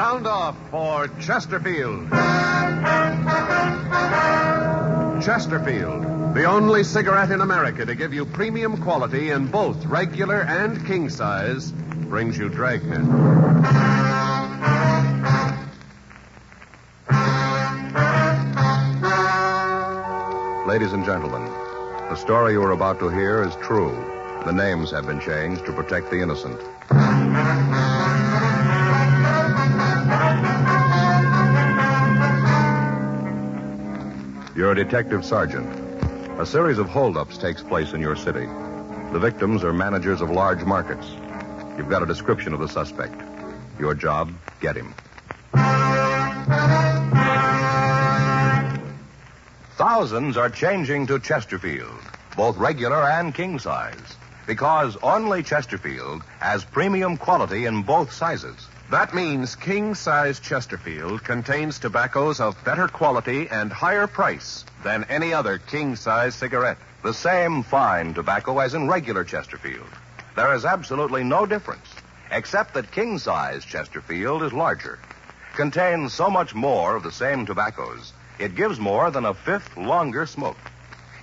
Sound off for Chesterfield. Chesterfield, the only cigarette in America to give you premium quality in both regular and king size, brings you Dragnet. Ladies and gentlemen, the story you are about to hear is true. The names have been changed to protect the innocent. You're a detective sergeant. A series of holdups takes place in your city. The victims are managers of large markets. You've got a description of the suspect. Your job, get him. Thousands are changing to Chesterfield, both regular and king size, because only Chesterfield has premium quality in both sizes. That means king size Chesterfield contains tobaccos of better quality and higher price than any other king size cigarette. The same fine tobacco as in regular Chesterfield. There is absolutely no difference, except that king size Chesterfield is larger, contains so much more of the same tobaccos, it gives more than a fifth longer smoke.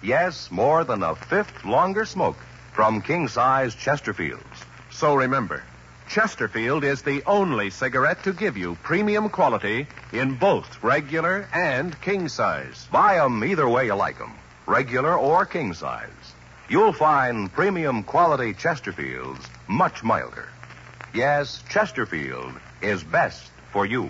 Yes, more than a fifth longer smoke from king size Chesterfields. So remember, Chesterfield is the only cigarette to give you premium quality in both regular and king size. Buy 'em either way you like 'em, regular or king size. You'll find premium quality Chesterfields much milder. Yes, Chesterfield is best for you.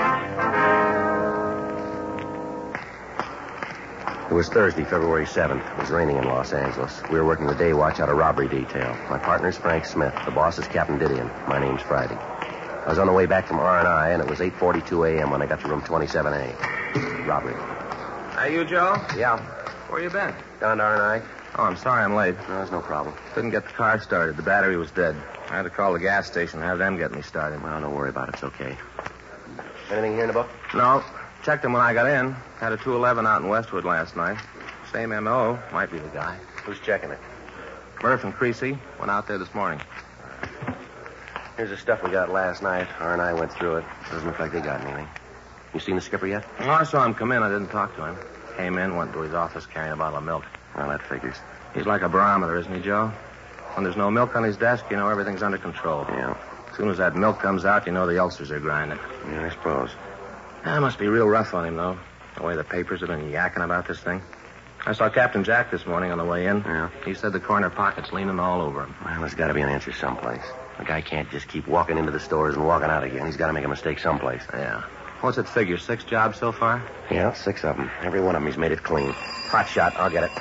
It was Thursday, February 7th. It was raining in Los Angeles. We were working the day watch out of robbery detail. My partner's Frank Smith. The boss is Captain Didion. My name's Friday. I was on the way back from R&I, and it was 8.42 a.m. when I got to room 27A. Robbery. Hey, you, Joe? Yeah. Where you been? Down to R&I? Oh, I'm sorry I'm late. No, there's no problem. Couldn't get the car started. The battery was dead. I had to call the gas station and have them get me started. Well, don't worry about it. It's okay. Anything here in the book? No. Checked him when I got in. Had a 211 out in Westwood last night. Same MO. Might be the guy. Who's checking it? Murph and Creasy went out there this morning. Here's the stuff we got last night. R&I went through it. Doesn't look like they got anything. You seen the skipper yet? Well, I saw him come in. I didn't talk to him. Came in, went to his office carrying a bottle of milk. Well, that figures. He's like a barometer, isn't he, Joe? When there's no milk on his desk, you know everything's under control. Yeah. As soon as that milk comes out, you know the ulcers are grinding. Yeah, I suppose. Ah, that must be real rough on him, though. The way the papers have been yakking about this thing. I saw Captain Jack this morning on the way in. Yeah. He said the corner pocket's leaning all over him. Well, there's got to be an answer someplace. A guy can't just keep walking into the stores and walking out again. He's got to make a mistake someplace. Yeah. What's it figure? Six jobs so far? Yeah, six of them. Every one of them, he's made it clean. Hot shot. I'll get it.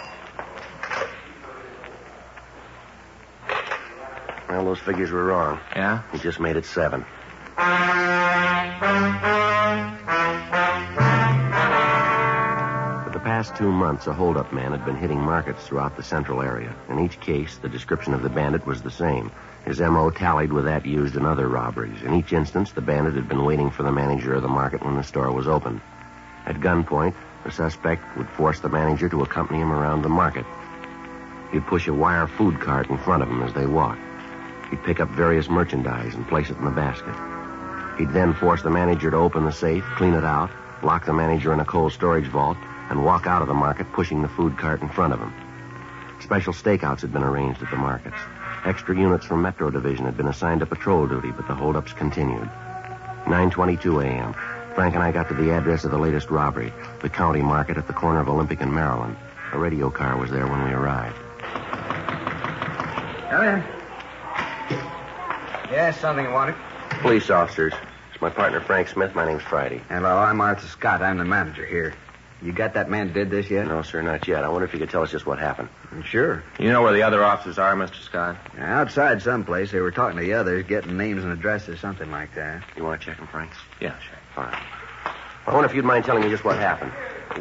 Well, those figures were wrong. Yeah? He just made it seven. Past two months, a holdup man had been hitting markets throughout the central area. In each case, the description of the bandit was the same. His M.O. tallied with that used in other robberies. In each instance, the bandit had been waiting for the manager of the market when the store was open. At gunpoint, the suspect would force the manager to accompany him around the market. He'd push a wire food cart in front of him as they walked. He'd pick up various merchandise and place it in the basket. He'd then force the manager to open the safe, clean it out, lock the manager in a cold storage vault, and walk out of the market pushing the food cart in front of him. Special stakeouts had been arranged at the markets. Extra units from Metro Division had been assigned to patrol duty, but the holdups continued. 9.22 a.m. Frank and I got to the address of the latest robbery, the county market at the corner of Olympic and Maryland. A radio car was there when we arrived. Come in. Yes, something you wanted? Police officers. It's my partner, Frank Smith. My name's Friday. Hello, I'm Arthur Scott. I'm the manager here. You got that man did this yet? No, sir, not yet. I wonder if you could tell us just what happened. Sure. You know where the other officers are, Mr. Scott? Outside someplace. They were talking to the others, getting names and addresses, something like that. You want to check him, Frank? Yeah, sure. Fine. I wonder if you'd mind telling me just what happened.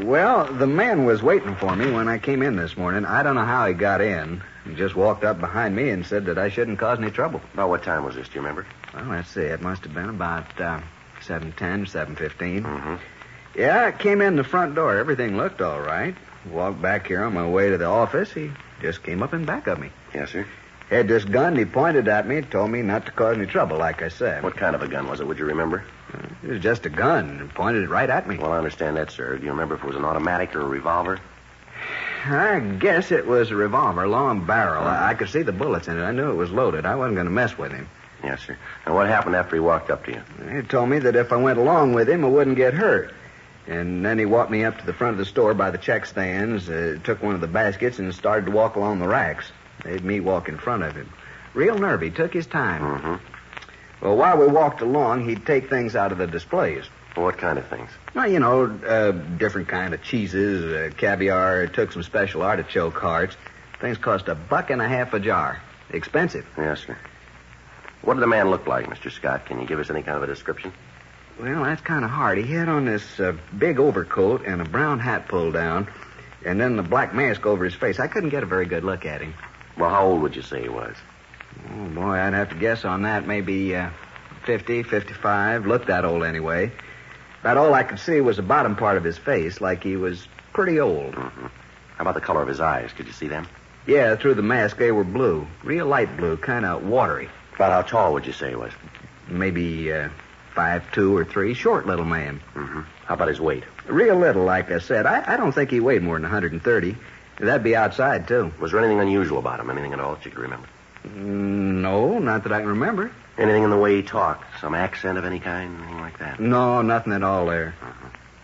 Well, the man was waiting for me when I came in this morning. I don't know how he got in. He just walked up behind me and said that I shouldn't cause any trouble. About what time was this? Do you remember? Well, let's see. It must have been about uh, 7.10, 7.15. Mm-hmm. Yeah, I came in the front door. Everything looked all right. Walked back here on my way to the office. He just came up in back of me. Yes, sir. Had this gun. He pointed at me, told me not to cause any trouble, like I said. What kind of a gun was it? Would you remember? Uh, it was just a gun. and Pointed it right at me. Well, I understand that, sir. Do you remember if it was an automatic or a revolver? I guess it was a revolver, long barrel. I, I could see the bullets in it. I knew it was loaded. I wasn't going to mess with him. Yes, sir. And what happened after he walked up to you? He told me that if I went along with him, I wouldn't get hurt. And then he walked me up to the front of the store by the check stands, uh, took one of the baskets, and started to walk along the racks. Made me walk in front of him. Real nervy. Took his time. Mm-hmm. Well, while we walked along, he'd take things out of the displays. What kind of things? Well, you know, uh, different kind of cheeses, uh, caviar. Took some special artichoke hearts. Things cost a buck and a half a jar. Expensive. Yes, sir. What did the man look like, Mr. Scott? Can you give us any kind of a description? Well, that's kind of hard. He had on this uh, big overcoat and a brown hat pulled down, and then the black mask over his face. I couldn't get a very good look at him. Well, how old would you say he was? Oh, boy, I'd have to guess on that. Maybe uh, 50, 55. Looked that old anyway. About all I could see was the bottom part of his face, like he was pretty old. Mm-hmm. How about the color of his eyes? Could you see them? Yeah, through the mask, they were blue. Real light blue, kind of watery. About how tall would you say he was? Maybe uh, five, two or three. Short little man. Mm-hmm. How about his weight? Real little, like I said. I, I don't think he weighed more than 130. That'd be outside, too. Was there anything unusual about him? Anything at all that you could remember? Mm, No, not that I can remember. Anything in the way he talked? Some accent of any kind? Anything like that? No, nothing at all there.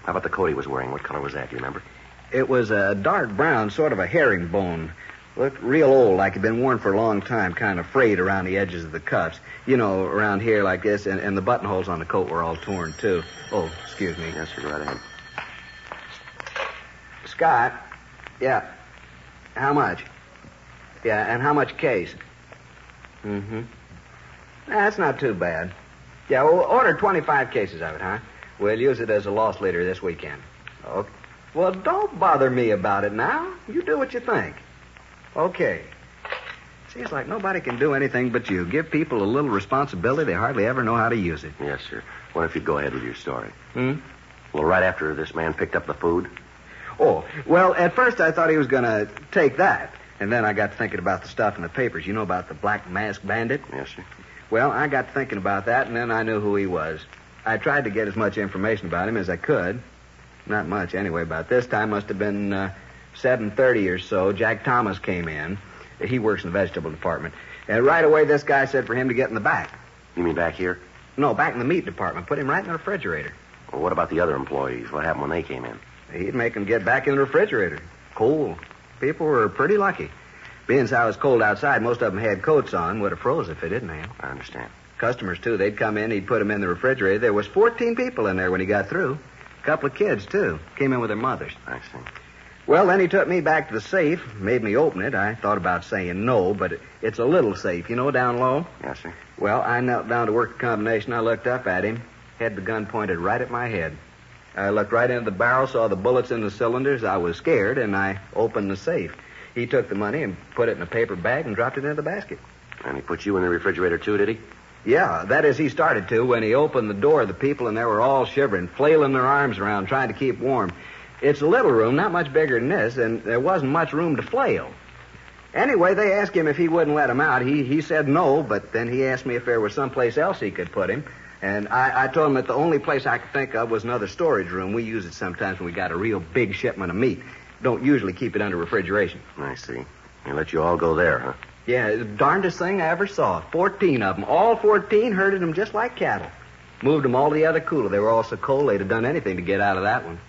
How about the coat he was wearing? What color was that? Do you remember? It was a dark brown, sort of a herringbone. Looked real old, like it'd been worn for a long time, kind of frayed around the edges of the cuffs. You know, around here like this, and, and the buttonholes on the coat were all torn, too. Oh, excuse me. Yes, sir. Go right ahead. Scott? Yeah. How much? Yeah, and how much case? Mm-hmm. That's not too bad. Yeah, we'll order 25 cases of it, huh? We'll use it as a loss leader this weekend. Okay. Well, don't bother me about it now. You do what you think. Okay. Seems like nobody can do anything but you. Give people a little responsibility, they hardly ever know how to use it. Yes, sir. What if you'd go ahead with your story? Hmm? Well, right after this man picked up the food, Oh, well, at first I thought he was going to take that. And then I got to thinking about the stuff in the papers. You know about the Black Mask Bandit? yes, sir. Well, I got to thinking about that, and then I knew who he was. I tried to get as much information about him as I could. Not much, anyway. About this time must have been uh, 7.30 or so. Jack Thomas came in. He works in the vegetable department. And right away, this guy said for him to get in the back. You mean back here? No, back in the meat department. Put him right in the refrigerator. Well, what about the other employees? What happened when they came in? He'd make them get back in the refrigerator. Cool. People were pretty lucky. Being as how it was cold outside, most of them had coats on. Would have froze if they didn't have. I understand. Customers, too. They'd come in, he'd put them in the refrigerator. There was 14 people in there when he got through. A couple of kids, too. Came in with their mothers. I see. Well, then he took me back to the safe, made me open it. I thought about saying no, but it, it's a little safe, you know, down low. Yes, sir. Well, I knelt down to work the combination. I looked up at him, had the gun pointed right at my head. I looked right into the barrel, saw the bullets in the cylinders. I was scared, and I opened the safe. He took the money and put it in a paper bag and dropped it into the basket. And he put you in the refrigerator, too, did he? Yeah, that is, he started to. When he opened the door, the people in there were all shivering, flailing their arms around, trying to keep warm. It's a little room, not much bigger than this, and there wasn't much room to flail. Anyway, they asked him if he wouldn't let him out. He he said no, but then he asked me if there was someplace else he could put him. And I, I told him that the only place I could think of was another storage room. We use it sometimes when we got a real big shipment of meat. Don't usually keep it under refrigeration. I see. He let you all go there, huh? Yeah, the darndest thing I ever saw. Fourteen of them. All fourteen herded them just like cattle. Moved them all to the other cooler. They were all so cold they'd have done anything to get out of that one.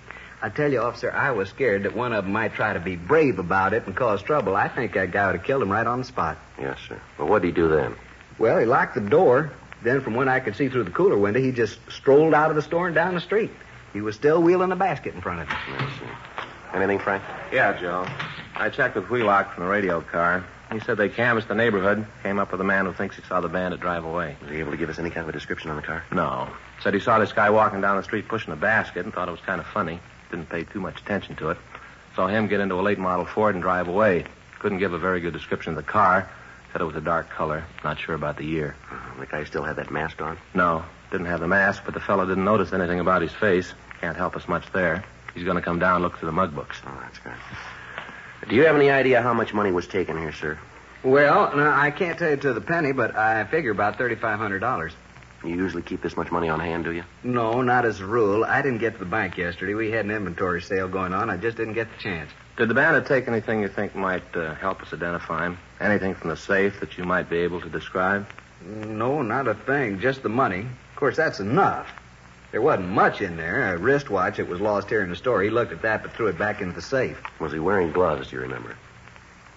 I tell you, officer, I was scared that one of them might try to be brave about it and cause trouble. I think that guy would have killed him right on the spot. Yes, sir. Well, what did he do then? Well, he locked the door. Then, from what I could see through the cooler window, he just strolled out of the store and down the street. He was still wheeling a basket in front of him. Yes, sir. Anything, Frank? Yeah, Joe. I checked with Wheelock from the radio car. He said they canvassed the neighborhood, came up with a man who thinks he saw the bandit drive away. Was he able to give us any kind of a description on the car? No. Said he saw this guy walking down the street pushing a basket and thought it was kind of funny. Didn't pay too much attention to it. Saw him get into a late model Ford and drive away. Couldn't give a very good description of the car. Said it was a dark color. Not sure about the year. Uh, the guy still had that mask on? No, didn't have the mask, but the fellow didn't notice anything about his face. Can't help us much there. He's going to come down and look through the mug books. Oh, that's good. Do you have any idea how much money was taken here, sir? Well, no, I can't tell you to the penny, but I figure about $3,500. You usually keep this much money on hand, do you? No, not as a rule. I didn't get to the bank yesterday. We had an inventory sale going on. I just didn't get the chance. Did the bandit take anything you think might uh, help us identify him? Anything from the safe that you might be able to describe? No, not a thing. Just the money. Of course, that's enough. There wasn't much in there. A wristwatch that was lost here in the store. He looked at that but threw it back into the safe. Was he wearing gloves, do you remember?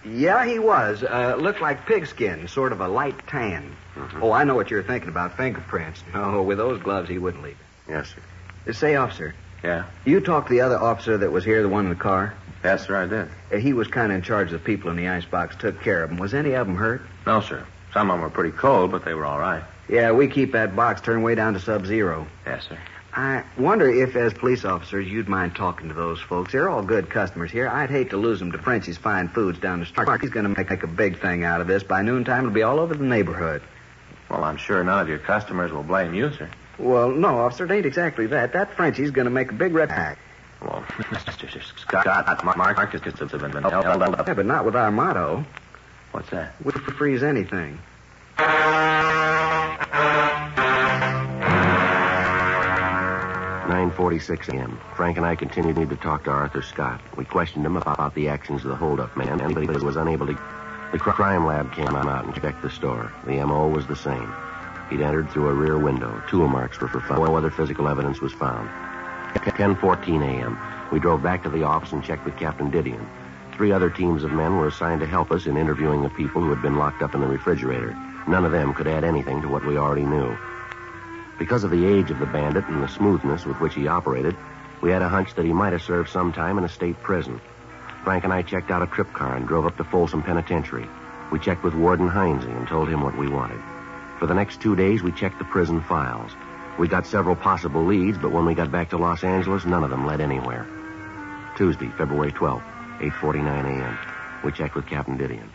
Yeah, he was. Uh, looked like pigskin, sort of a light tan. Mhm. Oh, I know what you're thinking about fingerprints. No, with those gloves, he wouldn't leave Yes, sir. Say, officer, Yeah. you talked to the other officer that was here, the one in the car? Yes, sir, I did. Uh, he was kind of in charge of the people in the icebox, took care of them. Was any of them hurt? No, sir. Some of them were pretty cold, but they were all right. Yeah, we keep that box turned way down to sub-zero. Yes, sir. I wonder if, as police officers, you'd mind talking to those folks. They're all good customers here. I'd hate to lose them to Frenchie's Fine Foods down the street. He's going to make, make a big thing out of this. By noontime, it'll be all over the neighborhood. Well, I'm sure none of your customers will blame you, sir. Well, no, officer, it ain't exactly that. That Frenchie's going to make a big rep. Yeah, Well, Mr. Scott, Mark is just been held up. but not with our motto. What's that? We freeze anything. 9.46 a.m. Frank and I continued to talk to Arthur Scott. We questioned him about the actions of the holdup man, he was unable to... The crime lab came out and checked the store. The M.O. was the same. He'd entered through a rear window. Tool marks were found. No other physical evidence was found. 10.14 a.m. We drove back to the office and checked with Captain Didion. Three other teams of men were assigned to help us in interviewing the people who had been locked up in the refrigerator. None of them could add anything to what we already knew. Because of the age of the bandit and the smoothness with which he operated, we had a hunch that he might have served some time in a state prison. Frank and I checked out a trip car and drove up to Folsom Penitentiary. We checked with Warden Heinze and told him what we wanted. For the next two days, we checked the prison files. We got several possible leads, but when we got back to Los Angeles, none of them led anywhere. Tuesday, February 12th, 8.49 a.m. We checked with Captain Didion.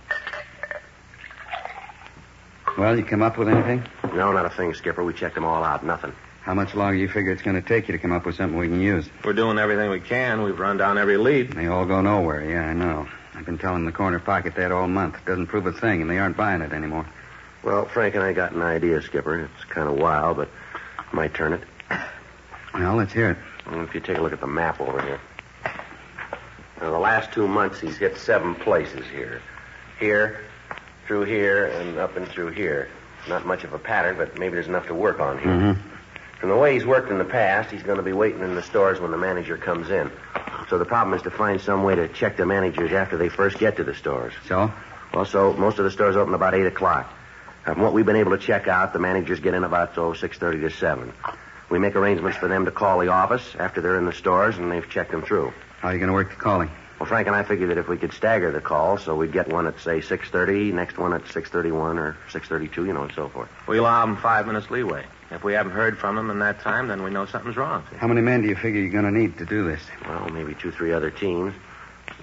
Well, you come up with anything? No, not a thing, Skipper. We checked them all out. Nothing. How much longer you figure it's going to take you to come up with something we can use? We're doing everything we can. We've run down every lead. They all go nowhere. Yeah, I know. I've been telling the corner pocket that all month. It Doesn't prove a thing, and they aren't buying it anymore. Well, Frank and I got an idea, Skipper. It's kind of wild, but might turn it. Well, let's hear it. Well, if you take a look at the map over here. Now, the last two months, he's hit seven places here. Here, through here, and up and through here. Not much of a pattern, but maybe there's enough to work on here. Mm-hmm. From the way he's worked in the past, he's going to be waiting in the stores when the manager comes in. So the problem is to find some way to check the managers after they first get to the stores. So? Well, so most of the stores open about 8 o'clock. From what we've been able to check out, the managers get in about, oh, 6.30 to 7. We make arrangements for them to call the office after they're in the stores and they've checked them through. How are you going to work the calling? Well, Frank and I figured that if we could stagger the calls, so we'd get one at, say, 6.30, next one at 6.31 or 6.32, you know, and so forth. We allow them five minutes leeway. If we haven't heard from them in that time, then we know something's wrong. see? How many men do you figure you're going to need to do this? Well, maybe two, three other teams.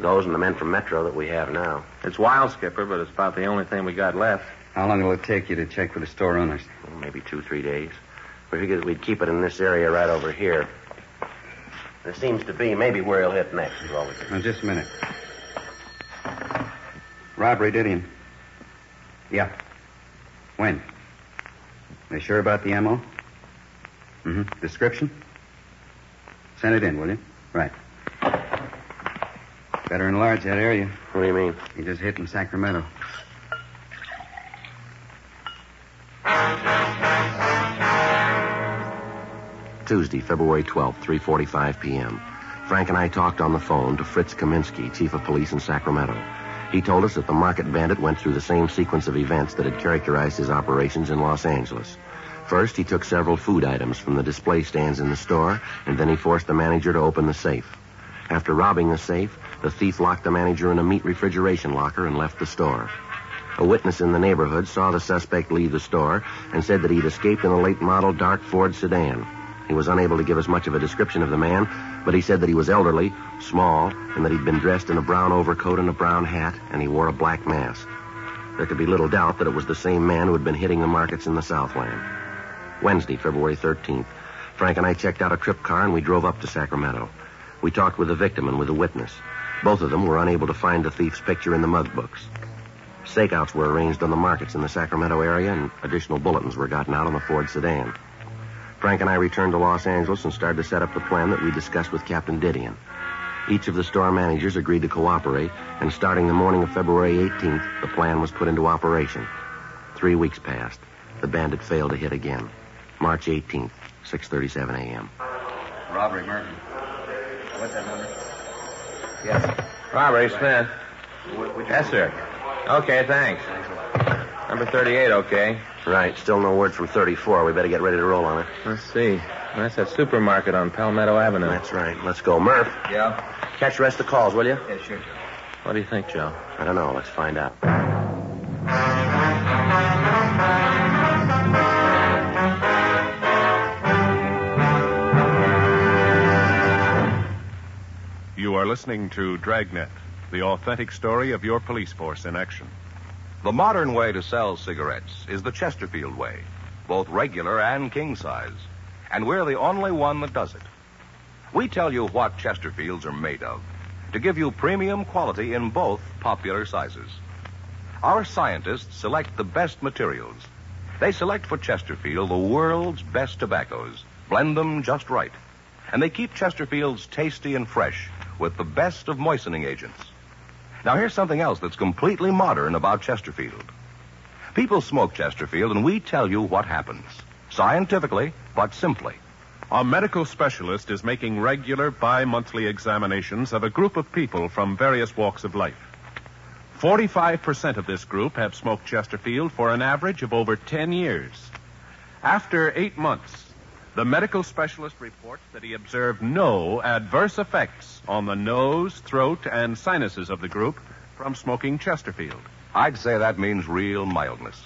Those and the men from Metro that we have now. It's wild, Skipper, but it's about the only thing we got left. How long will it take you to check with the store owners? Well, maybe two, three days. We figured that we'd keep it in this area right over here. There seems to be maybe where he'll hit next is all we can. Now, just a minute. Robbery, Didion. Yeah. When? They sure about the M.O.? Mm-hmm. Description? Send it in, will you? Right. Better enlarge that area. What do you mean? He just hit in Sacramento. Tuesday, February 12th, 3.45 p.m. Frank and I talked on the phone to Fritz Kaminsky, chief of police in Sacramento. He told us that the market bandit went through the same sequence of events that had characterized his operations in Los Angeles. First, he took several food items from the display stands in the store, and then he forced the manager to open the safe. After robbing the safe, the thief locked the manager in a meat refrigeration locker and left the store. A witness in the neighborhood saw the suspect leave the store and said that he'd escaped in a late model dark Ford sedan. He was unable to give us much of a description of the man, but he said that he was elderly, small, and that he'd been dressed in a brown overcoat and a brown hat, and he wore a black mask. There could be little doubt that it was the same man who had been hitting the markets in the Southland. Wednesday, February 13th. Frank and I checked out a trip car and we drove up to Sacramento. We talked with the victim and with the witness. Both of them were unable to find the thief's picture in the mug books. Stakeouts were arranged on the markets in the Sacramento area, and additional bulletins were gotten out on the Ford sedan. Frank and I returned to Los Angeles and started to set up the plan that we discussed with Captain Didion. Each of the store managers agreed to cooperate, and starting the morning of February 18th, the plan was put into operation. Three weeks passed. The bandit failed to hit again. March 18th, 6.37 a.m. Robbery, Merton. What's that number? Yes. Robbery, Smith. Yes, sir. Okay, thanks. Number 38, okay. Right, still no word from 34. We better get ready to roll on it. Let's see. That's that supermarket on Palmetto Avenue. That's right. Let's go. Murph, Yeah? catch the rest of the calls, will you? Yeah, sure, Joe. What do you think, Joe? I don't know. Let's find out. You are listening to Dragnet, the authentic story of your police force in action. The modern way to sell cigarettes is the Chesterfield way, both regular and king size. And we're the only one that does it. We tell you what Chesterfields are made of to give you premium quality in both popular sizes. Our scientists select the best materials. They select for Chesterfield the world's best tobaccos, blend them just right, and they keep Chesterfields tasty and fresh with the best of moistening agents. Now, here's something else that's completely modern about Chesterfield. People smoke Chesterfield, and we tell you what happens. Scientifically, but simply. A medical specialist is making regular bi monthly examinations of a group of people from various walks of life. 45% of this group have smoked Chesterfield for an average of over 10 years. After eight months, the medical specialist reports that he observed no adverse effects on the nose, throat, and sinuses of the group from smoking Chesterfield. I'd say that means real mildness.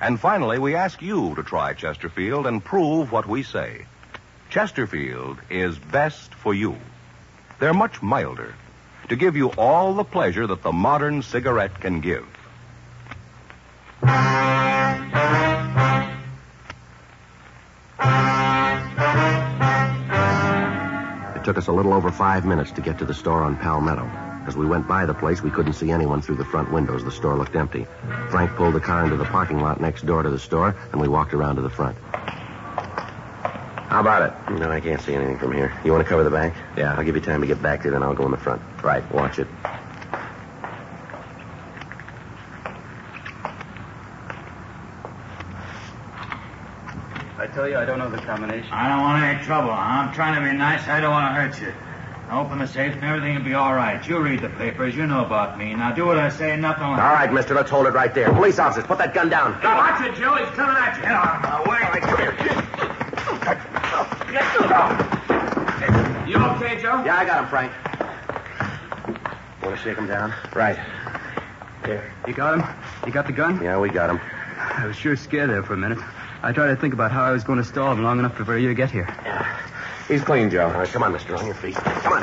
And finally, we ask you to try Chesterfield and prove what we say. Chesterfield is best for you. They're much milder to give you all the pleasure that the modern cigarette can give. Took us a little over five minutes to get to the store on Palmetto. As we went by the place, we couldn't see anyone through the front windows. The store looked empty. Frank pulled the car into the parking lot next door to the store, and we walked around to the front. How about it? No, I can't see anything from here. You want to cover the back? Yeah. I'll give you time to get back there, then I'll go in the front. Right. Watch it. I tell you, I don't know the combination. I don't want any trouble. I'm trying to be nice. I don't want to hurt you. I open the safe and everything will be all right. You read the papers. You know about me. Now do what I say and nothing will All right, mister, let's hold it right there. Police officers, put that gun down. Watch it, Joe. He's coming at you. Get out of my way. All right, come here. You okay, Joe? Yeah, I got him, Frank. Want to shake him down? Right. Here. You got him? You got the gun? Yeah, we got him. I was sure scared there for a minute. I tried to think about how I was going to stall him long enough for you to get here. He's clean, Joe. All right, come on, mister, on your feet. Come on.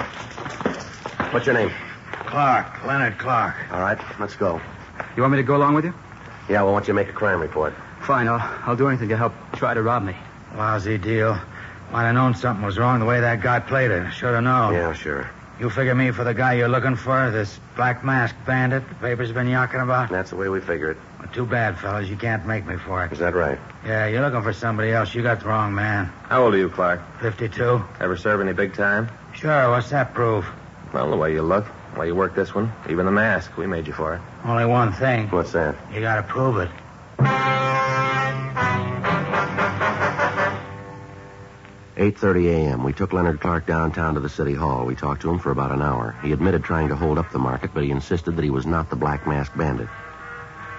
What's your name? Clark. Leonard Clark. All right, let's go. You want me to go along with you? Yeah, well, I want you to make a crime report. Fine, I'll, I'll do anything to help try to rob me. Lousy deal. Might have known something was wrong the way that guy played it. Should have known. Yeah, sure. You figure me for the guy you're looking for, this black mask bandit the paper's been yakking about? That's the way we figure it. Well, too bad, fellas. You can't make me for it. Is that right? Yeah, you're looking for somebody else. You got the wrong man. How old are you, Clark? 52? Ever serve any big time? Sure, what's that prove? Well, the way you look, the way you work this one, even the mask, we made you for it. Only one thing. What's that? You gotta prove it. 8.30 a.m. We took Leonard Clark downtown to the city hall. We talked to him for about an hour. He admitted trying to hold up the market, but he insisted that he was not the Black Mask Bandit.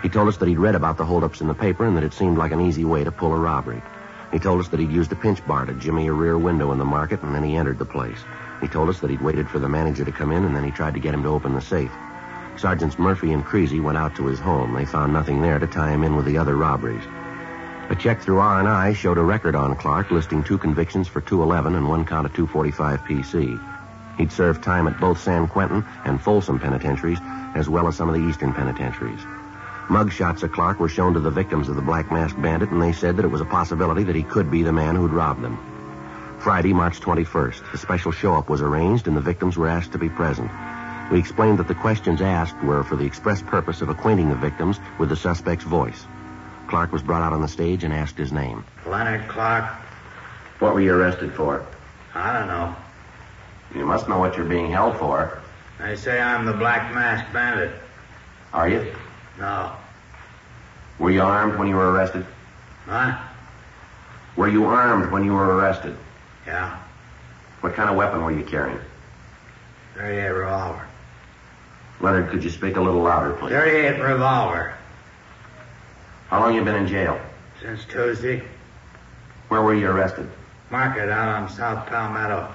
He told us that he'd read about the holdups in the paper and that it seemed like an easy way to pull a robbery. He told us that he'd used a pinch bar to jimmy a rear window in the market, and then he entered the place. He told us that he'd waited for the manager to come in, and then he tried to get him to open the safe. Sergeants Murphy and Creasy went out to his home. They found nothing there to tie him in with the other robberies. A check through R&I showed a record on Clark listing two convictions for 211 and one count of 245 PC. He'd served time at both San Quentin and Folsom penitentiaries, as well as some of the eastern penitentiaries. Mug shots of Clark were shown to the victims of the Black Mask Bandit, and they said that it was a possibility that he could be the man who'd robbed them. Friday, March 21st, a special show-up was arranged, and the victims were asked to be present. We explained that the questions asked were for the express purpose of acquainting the victims with the suspect's voice. Clark was brought out on the stage and asked his name. Leonard Clark. What were you arrested for? I don't know. You must know what you're being held for. They say I'm the Black Mask Bandit. Are you? No. Were you armed when you were arrested? Huh? Were you armed when you were arrested? Yeah. What kind of weapon were you carrying? 38 revolver. Leonard, could you speak a little louder, please? 38 revolver. How long you been in jail? Since Tuesday. Where were you arrested? Market out on South Palmetto.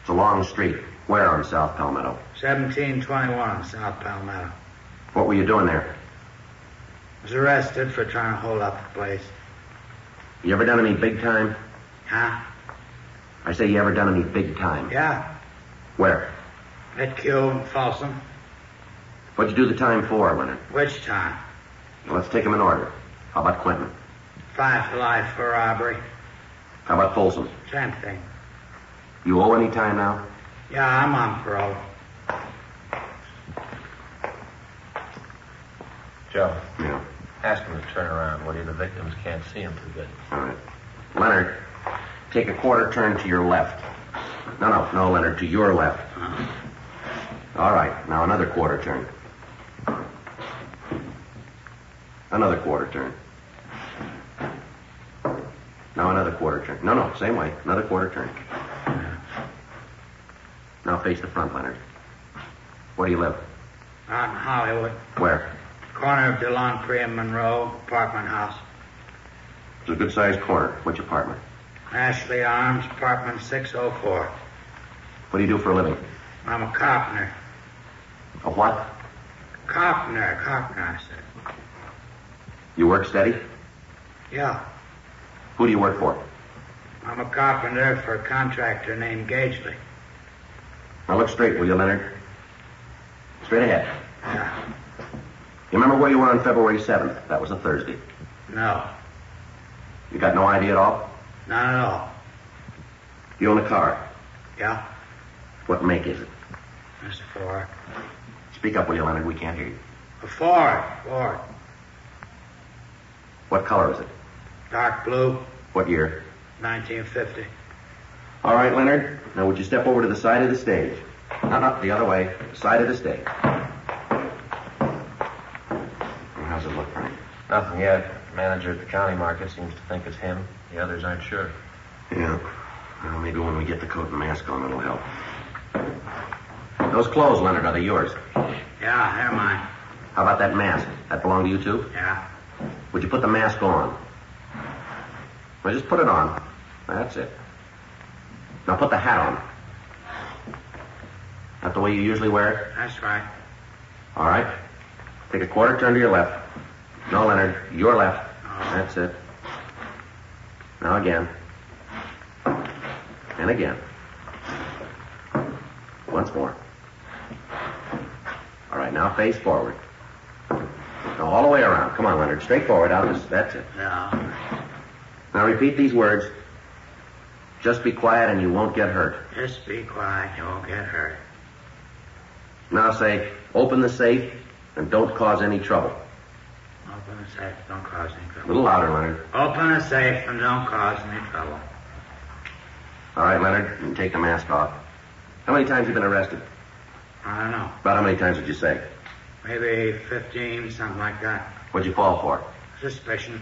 It's a long street. Where on South Palmetto? 1721 South Palmetto. What were you doing there? I Was arrested for trying to hold up the place. You ever done any big time? Huh? I say you ever done any big time? Yeah. Where? At Q and Folsom. What'd you do the time for, Leonard? Which time? Well, let's take them in order. How about Quentin? Five to life for robbery. How about Folsom? Same thing. You owe any time now? Yeah, I'm on parole. Joe, Yeah. ask him to turn around, will you? The victims can't see him too good. All right. Leonard, take a quarter turn to your left. No, no, no, Leonard, to your left. Uh-huh. All right. Now another quarter turn. Another quarter turn. Now another quarter turn. No, no, same way. Another quarter turn. Uh-huh. Now face the front, Leonard. Where do you live? Out in Hollywood. Where? Corner of DeLongpre and Monroe, apartment house. It's a good sized corner. Which apartment? Ashley Arms, apartment 604. What do you do for a living? I'm a carpenter. A what? Carpenter, carpenter, I said. You work steady? Yeah. Who do you work for? I'm a carpenter for a contractor named Gagely. Now look straight, will you, Leonard? Straight ahead. Yeah. You remember where you were on February 7th? That was a Thursday. No. You got no idea at all? Not at all. You own a car. Yeah. What make is it? Mr. Ford. Speak up, will you, Leonard? We can't hear you. A Ford. Ford. What color is it? Dark blue, What year? 1950. All right, Leonard. Now, would you step over to the side of the stage? No, no, the other way. The side of the stage. How's it look, Frank? Nothing yet. Manager at the county market seems to think it's him. The others aren't sure. Yeah. Well, maybe when we get the coat and mask on, it'll help. Those clothes, Leonard, are they yours? Yeah, they're mine. How about that mask? That belong to you, too? Yeah. Would you put the mask on? Well, just put it on. That's it. Now put the hat on. That the way you usually wear it? That's right. All right. Take a quarter turn to your left. No, Leonard, your left. That's it. Now again. And again. Once more. All right, now face forward. Now all the way around. Come on, Leonard. Straight forward. Out this. That's it. Yeah. Now repeat these words. Just be quiet and you won't get hurt. Just be quiet. You won't get hurt. Now say, open the safe and don't cause any trouble. Open the safe. Don't cause any trouble. A little louder, Leonard. Open the safe and don't cause any trouble. All right, Leonard, you can take the mask off. How many times have you been arrested? I don't know. About how many times would you say? Maybe 15, something like that. What'd you fall for? Suspicion.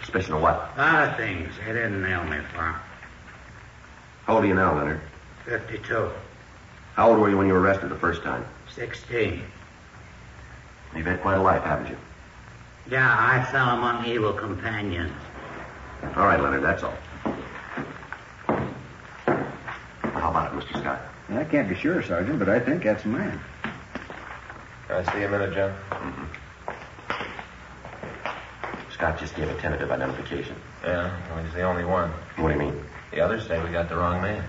Suspicion of what? A lot of things. They didn't nail me for. How old are you now, Leonard? 52. How old were you when you were arrested the first time? 16. You've had quite a life, haven't you? Yeah, I fell among evil companions. All right, Leonard, that's all. How about it, Mr. Scott? I can't be sure, Sergeant, but I think that's a man. Can I see a minute, Joe? Mm-hmm. Scott just gave a tentative identification. Yeah, well, he's the only one. What do you mean? The others say we got the wrong man.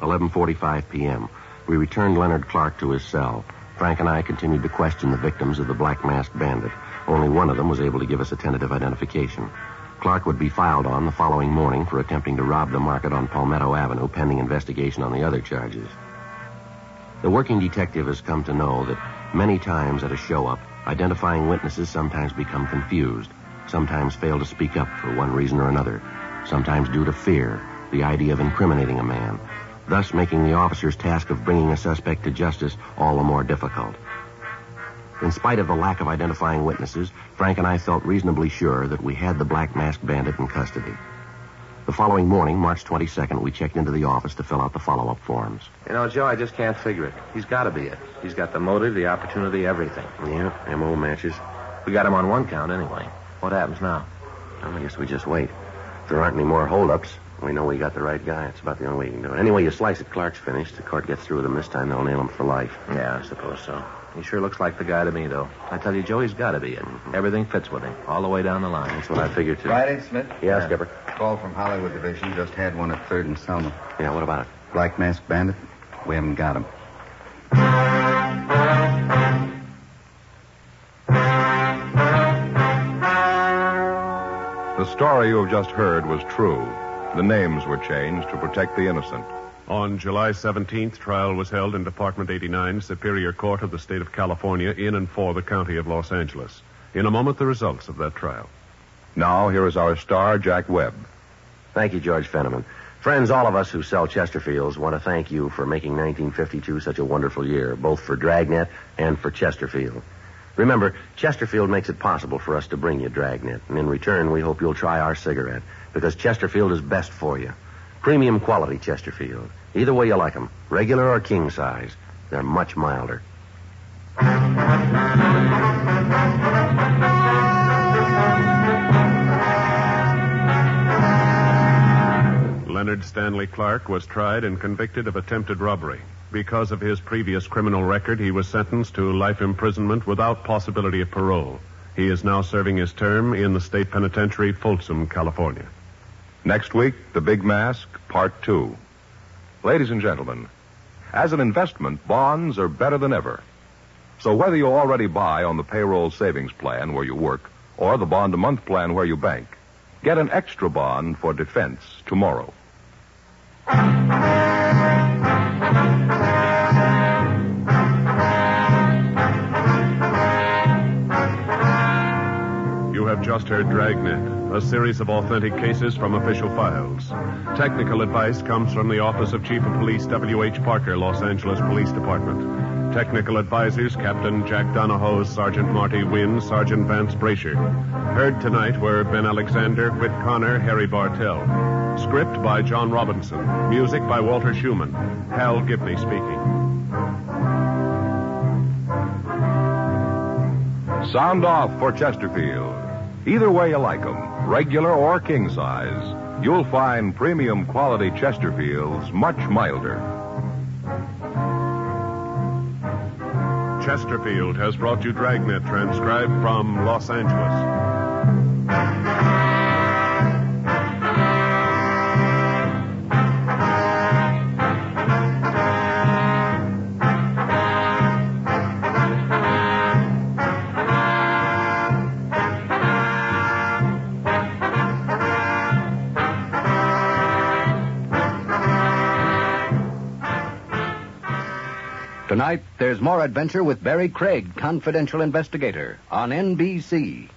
11:45 p.m. We returned Leonard Clark to his cell. Frank and I continued to question the victims of the Black Masked Bandit. Only one of them was able to give us a tentative identification. Clark would be filed on the following morning for attempting to rob the market on Palmetto Avenue, pending investigation on the other charges. The working detective has come to know that many times at a show up, identifying witnesses sometimes become confused, sometimes fail to speak up for one reason or another, sometimes due to fear, the idea of incriminating a man, thus making the officer's task of bringing a suspect to justice all the more difficult. In spite of the lack of identifying witnesses, Frank and I felt reasonably sure that we had the Black Masked Bandit in custody. The following morning, March 22nd, we checked into the office to fill out the follow-up forms. You know, Joe, I just can't figure it. He's got to be it. He's got the motive, the opportunity, everything. Yeah, MO matches. We got him on one count anyway. What happens now? Well, I guess we just wait. If there aren't any more holdups, we know we got the right guy. It's about the only way you can do it. Anyway, you slice it, Clark's finished. The court gets through with him this time, they'll nail him for life. Yeah, I suppose so. He sure looks like the guy to me, though. I tell you, Joe, he's got to be it. Mm-hmm. Everything fits with him, all the way down the line. That's what I figured, too. Friday, Smith? Yeah, Skipper. Call from Hollywood Division. Just had one at 3rd and Selma. Yeah, what about it? Black Mask Bandit. We haven't got him. The story you have just heard was true. The names were changed to protect the innocent. On July 17th, trial was held in Department 89, Superior Court of the State of California, in and for the County of Los Angeles. In a moment, the results of that trial. Now, here is our star, Jack Webb. Thank you, George Fenneman. Friends, all of us who sell Chesterfields want to thank you for making 1952 such a wonderful year, both for Dragnet and for Chesterfield. Remember, Chesterfield makes it possible for us to bring you Dragnet, and in return, we hope you'll try our cigarette, because Chesterfield is best for you. Premium quality Chesterfield. Either way you like 'em, regular or king size. They're much milder. Leonard Stanley Clark was tried and convicted of attempted robbery. Because of his previous criminal record, he was sentenced to life imprisonment without possibility of parole. He is now serving his term in the state penitentiary, Folsom, California. Next week, The Big Mask, Part 2. Ladies and gentlemen, as an investment, bonds are better than ever. So whether you already buy on the payroll savings plan where you work or the bond a month plan where you bank, get an extra bond for defense tomorrow. Just heard Dragnet, a series of authentic cases from official files. Technical advice comes from the Office of Chief of Police W.H. Parker, Los Angeles Police Department. Technical advisors Captain Jack Donahoe, Sergeant Marty Wynn, Sergeant Vance Brasher. Heard tonight were Ben Alexander, Whit Connor, Harry Bartell. Script by John Robinson. Music by Walter Schumann. Hal Gibney speaking. Sound off for Chesterfield. Either way you like 'em, regular or king size, you'll find premium quality Chesterfields much milder. Chesterfield has brought you Dragnet, transcribed from Los Angeles. Tonight, there's more adventure with Barry Craig, confidential investigator, on NBC.